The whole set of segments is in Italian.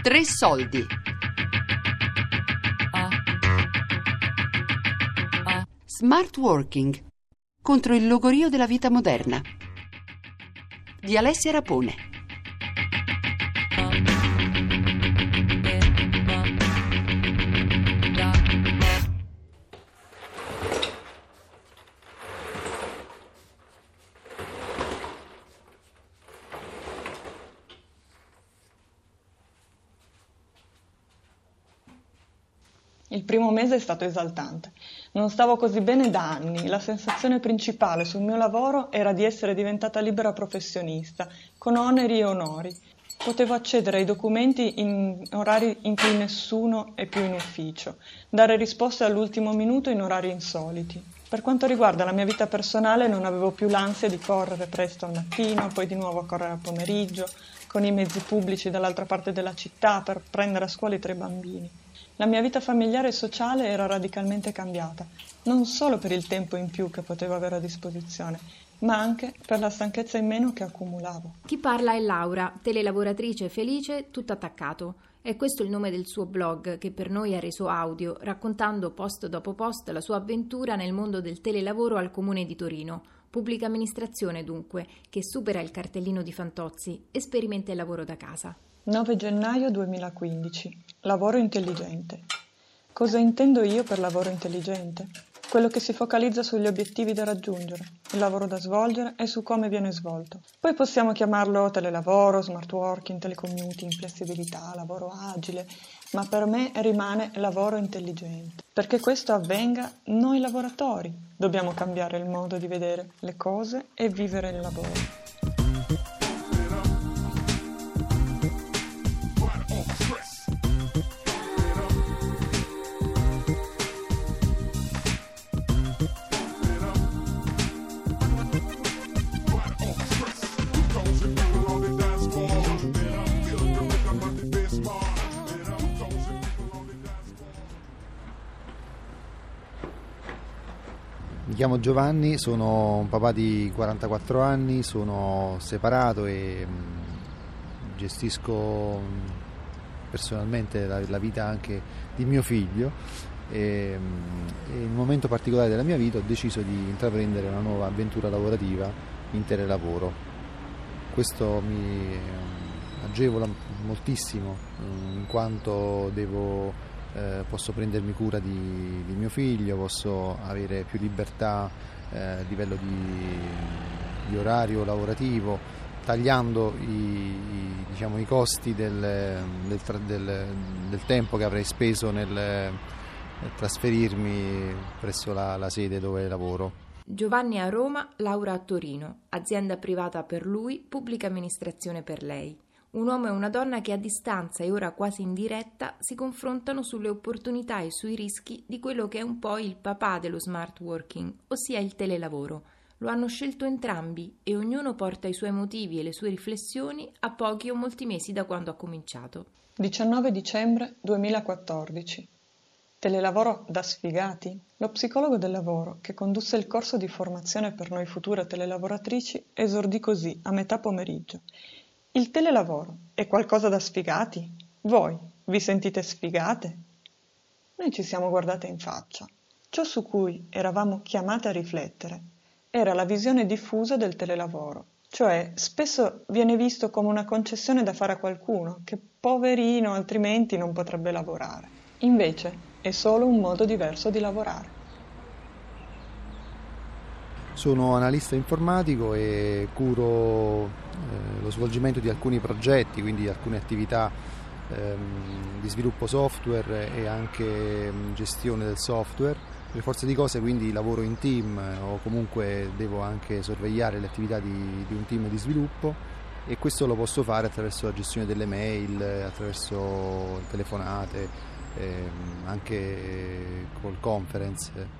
Tre soldi. Smart working contro il logorio della vita moderna. Di Alessia Rapone. Il primo mese è stato esaltante. Non stavo così bene da anni. La sensazione principale sul mio lavoro era di essere diventata libera professionista, con oneri e onori. Potevo accedere ai documenti in orari in cui nessuno è più in ufficio, dare risposte all'ultimo minuto in orari insoliti. Per quanto riguarda la mia vita personale non avevo più l'ansia di correre presto al mattino, poi di nuovo a correre al pomeriggio, con i mezzi pubblici dall'altra parte della città per prendere a scuola i tre bambini. La mia vita familiare e sociale era radicalmente cambiata, non solo per il tempo in più che potevo avere a disposizione, ma anche per la stanchezza in meno che accumulavo. Chi parla è Laura, telelavoratrice felice, tutto attaccato. È questo il nome del suo blog che per noi ha reso audio, raccontando post dopo post la sua avventura nel mondo del telelavoro al comune di Torino. Pubblica amministrazione dunque, che supera il cartellino di Fantozzi e sperimenta il lavoro da casa. 9 gennaio 2015. Lavoro intelligente. Cosa intendo io per lavoro intelligente? Quello che si focalizza sugli obiettivi da raggiungere, il lavoro da svolgere e su come viene svolto. Poi possiamo chiamarlo telelavoro, smart working, telecommuting, flessibilità, lavoro agile, ma per me rimane lavoro intelligente. Perché questo avvenga, noi lavoratori dobbiamo cambiare il modo di vedere le cose e vivere il lavoro. Chiamo Giovanni, sono un papà di 44 anni, sono separato e mh, gestisco mh, personalmente la, vita anche di mio figlio mh, e in un momento particolare della mia vita ho deciso di intraprendere una nuova avventura lavorativa in telelavoro. Questo mi agevola moltissimo in quanto devo eh, posso prendermi cura di, di, mio figlio, posso avere più libertà eh, a livello di, di, orario lavorativo, tagliando i, i, diciamo, i costi del, del, del, del, tempo che avrei speso nel, nel trasferirmi presso la, la sede dove lavoro. Giovanni a Roma, Laura a Torino, azienda privata per lui, pubblica amministrazione per lei un uomo e una donna che a distanza e ora quasi in diretta si confrontano sulle opportunità e sui rischi di quello che è un po' il papà dello smart working, ossia il telelavoro. Lo hanno scelto entrambi e ognuno porta i suoi motivi e le sue riflessioni a pochi o molti mesi da quando ha cominciato. 19 dicembre 2014 Telelavoro da sfigati? Lo psicologo del lavoro, che condusse il corso di formazione per noi future telelavoratrici, esordì così a metà pomeriggio il telelavoro è qualcosa da sfigati? Voi vi sentite sfigate? Noi ci siamo guardate in faccia. Ciò su cui eravamo chiamate a riflettere era la visione diffusa del telelavoro, cioè spesso viene visto come una concessione da fare a qualcuno che poverino altrimenti non potrebbe lavorare. Invece è solo un modo diverso di lavorare. Sono analista informatico e curo eh, lo svolgimento di alcuni progetti, quindi alcune attività ehm, di sviluppo software e anche mh, gestione del software. Per forza di cose quindi lavoro in team eh, o comunque devo anche sorvegliare le attività di, di un team di sviluppo e questo lo posso fare attraverso la gestione delle mail, attraverso telefonate, ehm, anche col conference.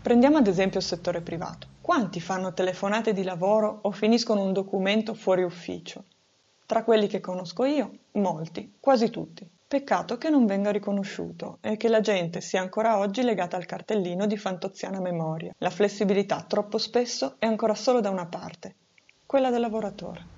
Prendiamo ad esempio il settore privato. Quanti fanno telefonate di lavoro o finiscono un documento fuori ufficio? Tra quelli che conosco io, molti, quasi tutti. Peccato che non venga riconosciuto e che la gente sia ancora oggi legata al cartellino di fantoziana memoria. La flessibilità troppo spesso è ancora solo da una parte, quella del lavoratore.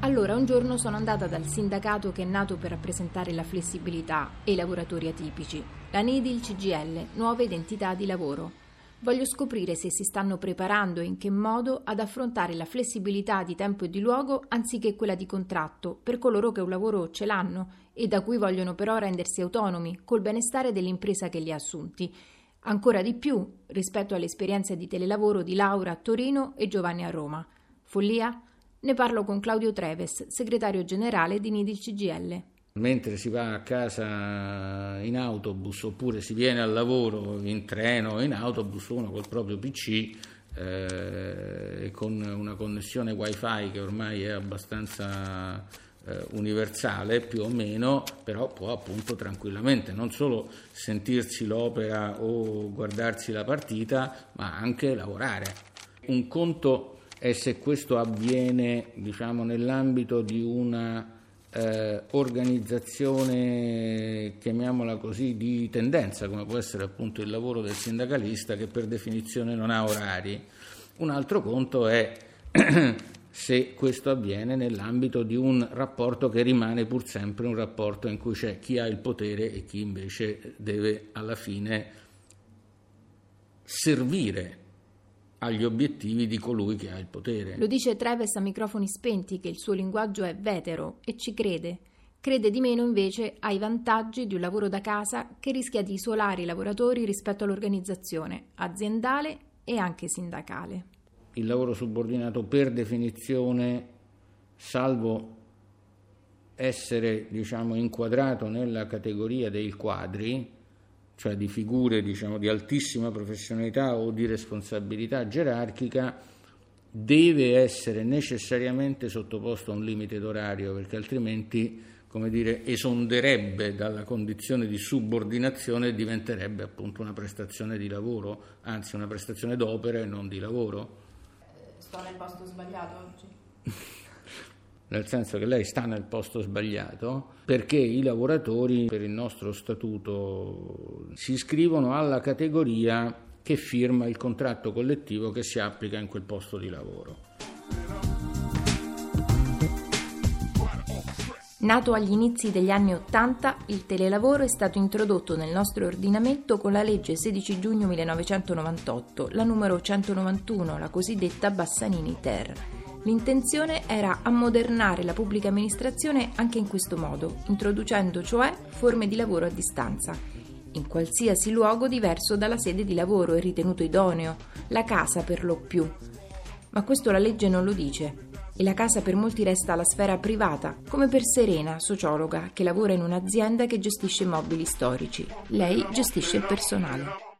Allora un giorno sono andata dal sindacato che è nato per rappresentare la flessibilità e i lavoratori atipici, la NIDIL CGL, Nuove Identità di Lavoro. Voglio scoprire se si stanno preparando e in che modo ad affrontare la flessibilità di tempo e di luogo anziché quella di contratto per coloro che un lavoro ce l'hanno e da cui vogliono però rendersi autonomi col benestare dell'impresa che li ha assunti. Ancora di più rispetto all'esperienza di telelavoro di Laura a Torino e Giovanni a Roma. Follia? Ne parlo con Claudio Treves, segretario generale di Nidil CGL mentre si va a casa in autobus oppure si viene al lavoro in treno o in autobus, uno col proprio PC eh, con una connessione wifi che ormai è abbastanza eh, universale più o meno, però può appunto tranquillamente non solo sentirsi l'opera o guardarsi la partita, ma anche lavorare. Un conto è se questo avviene diciamo, nell'ambito di una eh, organizzazione, chiamiamola così, di tendenza, come può essere appunto il lavoro del sindacalista che per definizione non ha orari. Un altro conto è se questo avviene nell'ambito di un rapporto che rimane pur sempre un rapporto in cui c'è chi ha il potere e chi invece deve alla fine servire agli obiettivi di colui che ha il potere. Lo dice Treves a microfoni spenti che il suo linguaggio è vetero e ci crede. Crede di meno invece ai vantaggi di un lavoro da casa che rischia di isolare i lavoratori rispetto all'organizzazione aziendale e anche sindacale. Il lavoro subordinato per definizione, salvo essere diciamo, inquadrato nella categoria dei quadri, cioè di figure diciamo, di altissima professionalità o di responsabilità gerarchica, deve essere necessariamente sottoposto a un limite d'orario, perché altrimenti come dire, esonderebbe dalla condizione di subordinazione e diventerebbe appunto una prestazione di lavoro, anzi una prestazione d'opera e non di lavoro. Sto nel posto sbagliato oggi? nel senso che lei sta nel posto sbagliato, perché i lavoratori per il nostro statuto si iscrivono alla categoria che firma il contratto collettivo che si applica in quel posto di lavoro. Nato agli inizi degli anni Ottanta, il telelavoro è stato introdotto nel nostro ordinamento con la legge 16 giugno 1998, la numero 191, la cosiddetta Bassanini Ter L'intenzione era ammodernare la pubblica amministrazione anche in questo modo, introducendo cioè forme di lavoro a distanza, in qualsiasi luogo diverso dalla sede di lavoro e ritenuto idoneo, la casa per lo più. Ma questo la legge non lo dice. E la casa per molti resta la sfera privata, come per Serena, sociologa, che lavora in un'azienda che gestisce mobili storici. Lei gestisce il personale.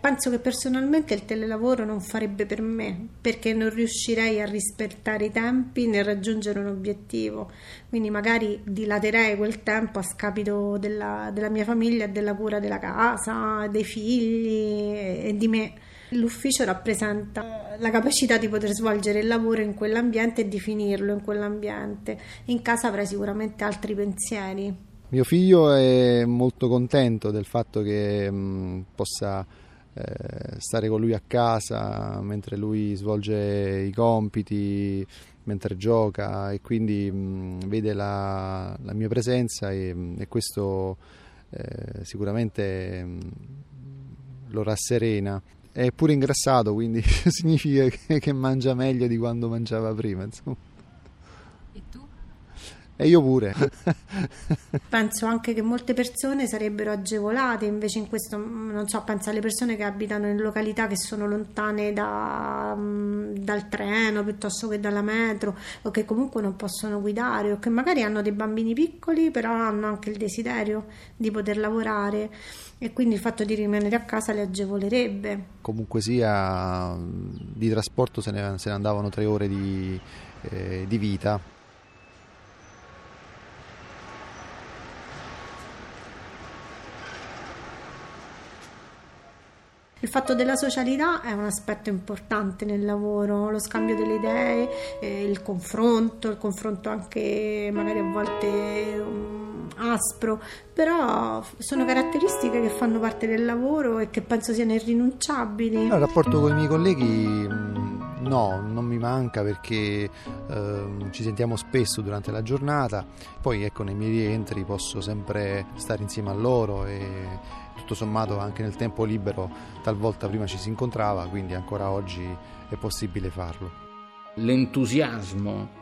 Penso che personalmente il telelavoro non farebbe per me perché non riuscirei a rispettare i tempi né raggiungere un obiettivo, quindi magari dilaterei quel tempo a scapito della, della mia famiglia della cura della casa, dei figli e, di me. L'ufficio rappresenta la capacità di poter svolgere il lavoro in quell'ambiente e di finirlo in quell'ambiente. In casa avrei sicuramente altri pensieri. Mio figlio è molto contento del fatto che mh, possa eh, stare con lui a casa mentre lui svolge i compiti, mentre gioca e quindi mh, vede la, la, mia presenza e, e questo eh, sicuramente mh, lo rasserena. È pure ingrassato, quindi significa che, che mangia meglio di quando mangiava prima. Insomma. E io pure. penso anche che molte persone sarebbero agevolate, invece in questo, non so, penso alle persone che abitano in località che sono lontane da, mm, dal treno piuttosto che dalla metro o che comunque non possono guidare o che magari hanno dei bambini piccoli però hanno anche il desiderio di poter lavorare e quindi il fatto di rimanere a casa le agevolerebbe. Comunque sia, di trasporto se ne, se ne andavano tre ore di, eh, di vita Il fatto della socialità è un aspetto importante nel lavoro, lo scambio delle idee, eh, il confronto, il confronto anche magari a volte um, aspro, però sono caratteristiche che fanno parte del lavoro e che penso siano irrinunciabili. Il rapporto con i miei colleghi mm, No, non mi manca perché eh, ci sentiamo spesso durante la giornata, poi ecco nei miei rientri posso sempre stare insieme a loro e tutto sommato anche nel tempo libero talvolta prima ci si incontrava, quindi ancora oggi è possibile farlo. L'entusiasmo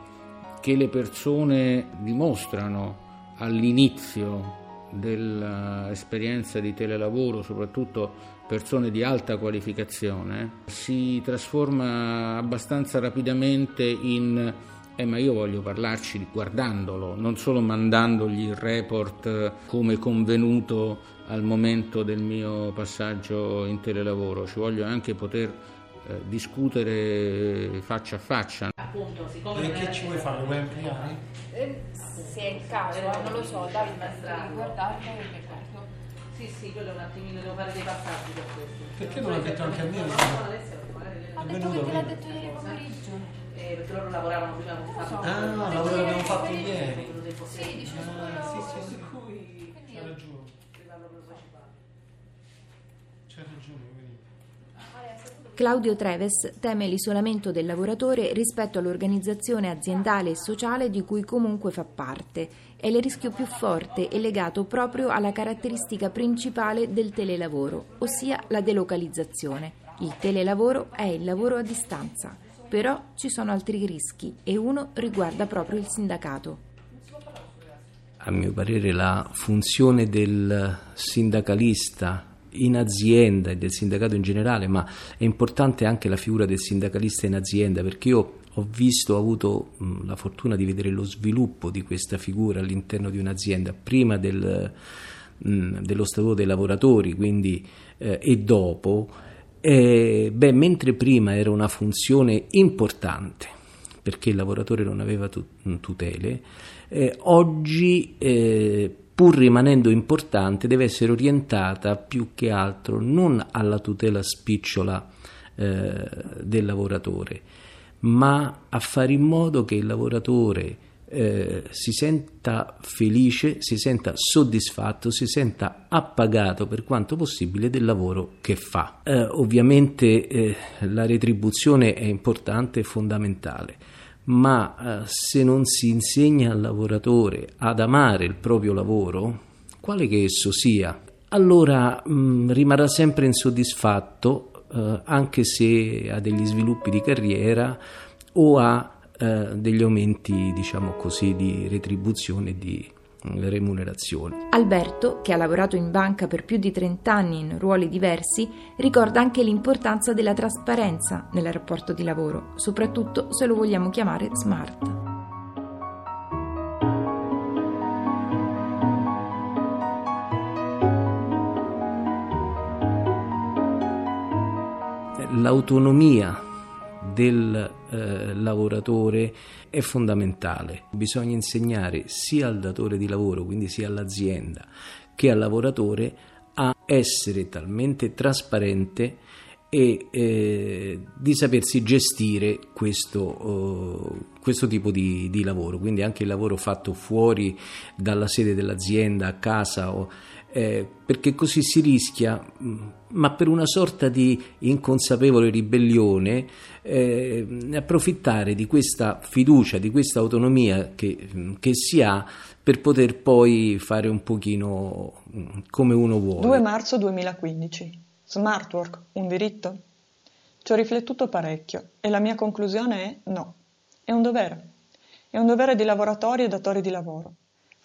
che le persone dimostrano all'inizio dell'esperienza di telelavoro, soprattutto persone di alta qualificazione, si trasforma abbastanza rapidamente in eh, ma io voglio parlarci guardandolo, non solo mandandogli il report come convenuto al momento del mio passaggio in telelavoro, ci voglio anche poter eh, discutere faccia a faccia. Appunto, siccome... E che ci vuoi fare? Vuoi ampliare? Eh, se è il caso, non lo so, Davide, ma guardarlo Sì, sì, quello un attimino devo fare dei passaggi per questo. Perché non l'ha detto anche a me? No, Ha detto che te l'ha detto ieri pomeriggio. Eh, perché loro lavoravano prima con so. Ah, lavoro che abbiamo fatto ieri. Sì, dice ah, sì, sì, sì. C'ha ragione. C'ha ragione, Claudio Treves teme l'isolamento del lavoratore rispetto all'organizzazione aziendale e sociale di cui comunque fa parte e il rischio più forte è legato proprio alla caratteristica principale del telelavoro, ossia la delocalizzazione. Il telelavoro è il lavoro a distanza, però ci sono altri rischi e uno riguarda proprio il sindacato. A mio parere la funzione del sindacalista in azienda e del sindacato in generale, ma è importante anche la figura del sindacalista in azienda perché io ho visto, ho avuto la fortuna di vedere lo sviluppo di questa figura all'interno di un'azienda prima del, dello statuto dei lavoratori quindi, eh, e dopo. Eh, beh, mentre prima era una funzione importante perché il lavoratore non aveva tutele, eh, oggi eh, pur rimanendo importante, deve essere orientata più che altro non alla tutela spicciola eh, del lavoratore, ma a fare in modo che il lavoratore eh, si senta felice, si senta soddisfatto, si senta appagato per quanto possibile del lavoro che fa. Eh, ovviamente eh, la retribuzione è importante e fondamentale ma eh, se non si insegna al lavoratore ad amare il proprio lavoro, quale che esso sia, allora mh, mm, rimarrà sempre insoddisfatto eh, anche se ha degli sviluppi di carriera o ha eh, degli aumenti, diciamo così, di retribuzione di remunerazione. Alberto, che ha lavorato in banca per più di 30 anni in ruoli diversi, ricorda anche l'importanza della trasparenza nel rapporto di lavoro, soprattutto se lo vogliamo chiamare smart. L'autonomia del eh, lavoratore è fondamentale. Bisogna insegnare sia al datore di lavoro, quindi sia all'azienda, che al lavoratore a essere talmente trasparente e eh, di sapersi gestire questo, uh, questo tipo di, di, lavoro, quindi anche il lavoro fatto fuori dalla sede dell'azienda, a casa, o, eh, perché così si rischia, mm, ma per una sorta di inconsapevole ribellione, eh, approfittare di questa fiducia, di questa autonomia che, mm, che si ha per poter poi fare un pochino mm, come uno vuole. 2 marzo 2015. Smart work, un diritto? Ci ho riflettuto parecchio e la mia conclusione è no. È un dovere. È un dovere di lavoratori e datori di lavoro.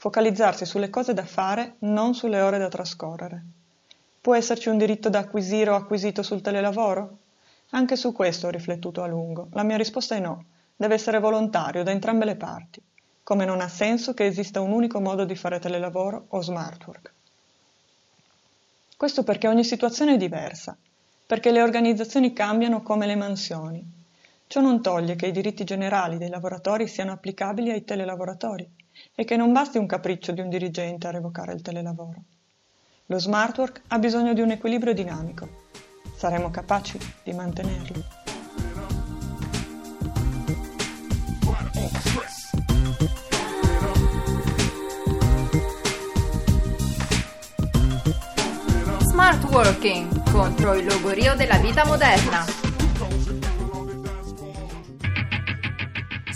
Focalizzarsi sulle cose da fare, non sulle ore da trascorrere. Può esserci un diritto da acquisire o acquisito sul telelavoro? Anche su questo ho riflettuto a lungo. La mia risposta è no. Deve essere volontario da entrambe le parti. Come non ha senso che esista un unico modo di fare telelavoro o smart work. Questo perché ogni situazione è diversa, perché le organizzazioni cambiano come le mansioni. Ciò non toglie che i diritti generali dei lavoratori siano applicabili ai telelavoratori e che non basti un capriccio di un dirigente a revocare il telelavoro. Lo smart work ha bisogno di un equilibrio dinamico. Saremo capaci di mantenerlo. Smart Working contro il logorio della vita moderna.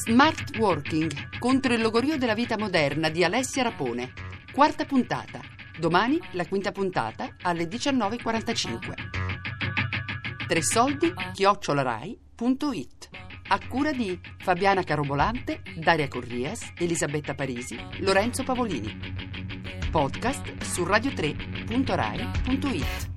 Smart Working contro il logorio della vita moderna di Alessia Rapone. Quarta puntata. Domani la quinta puntata alle 19.45. Tre soldi chiocciolarai.it a cura di Fabiana Carobolante, Daria Corrias, Elisabetta Parisi, Lorenzo Pavolini. Podcast su radio3.rai.it.